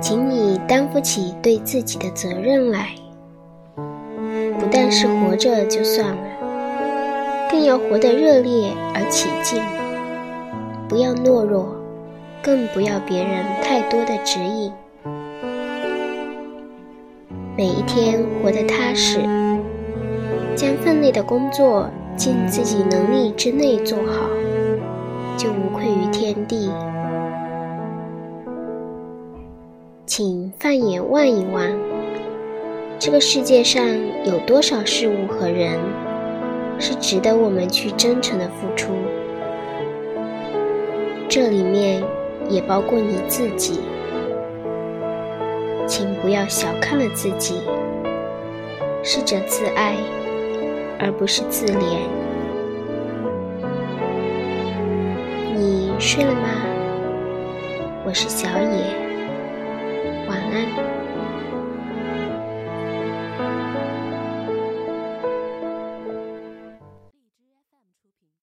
请你担负起对自己的责任来。不但是活着就算了，更要活得热烈而起劲。不要懦弱，更不要别人太多的指引。每一天活得踏实，将分内的工作尽自己能力之内做好，就无愧于天地。请放眼望一望，这个世界上有多少事物和人，是值得我们去真诚的付出？这里面也包括你自己。请不要小看了自己，试着自爱，而不是自怜。你睡了吗？我是小野，えっ？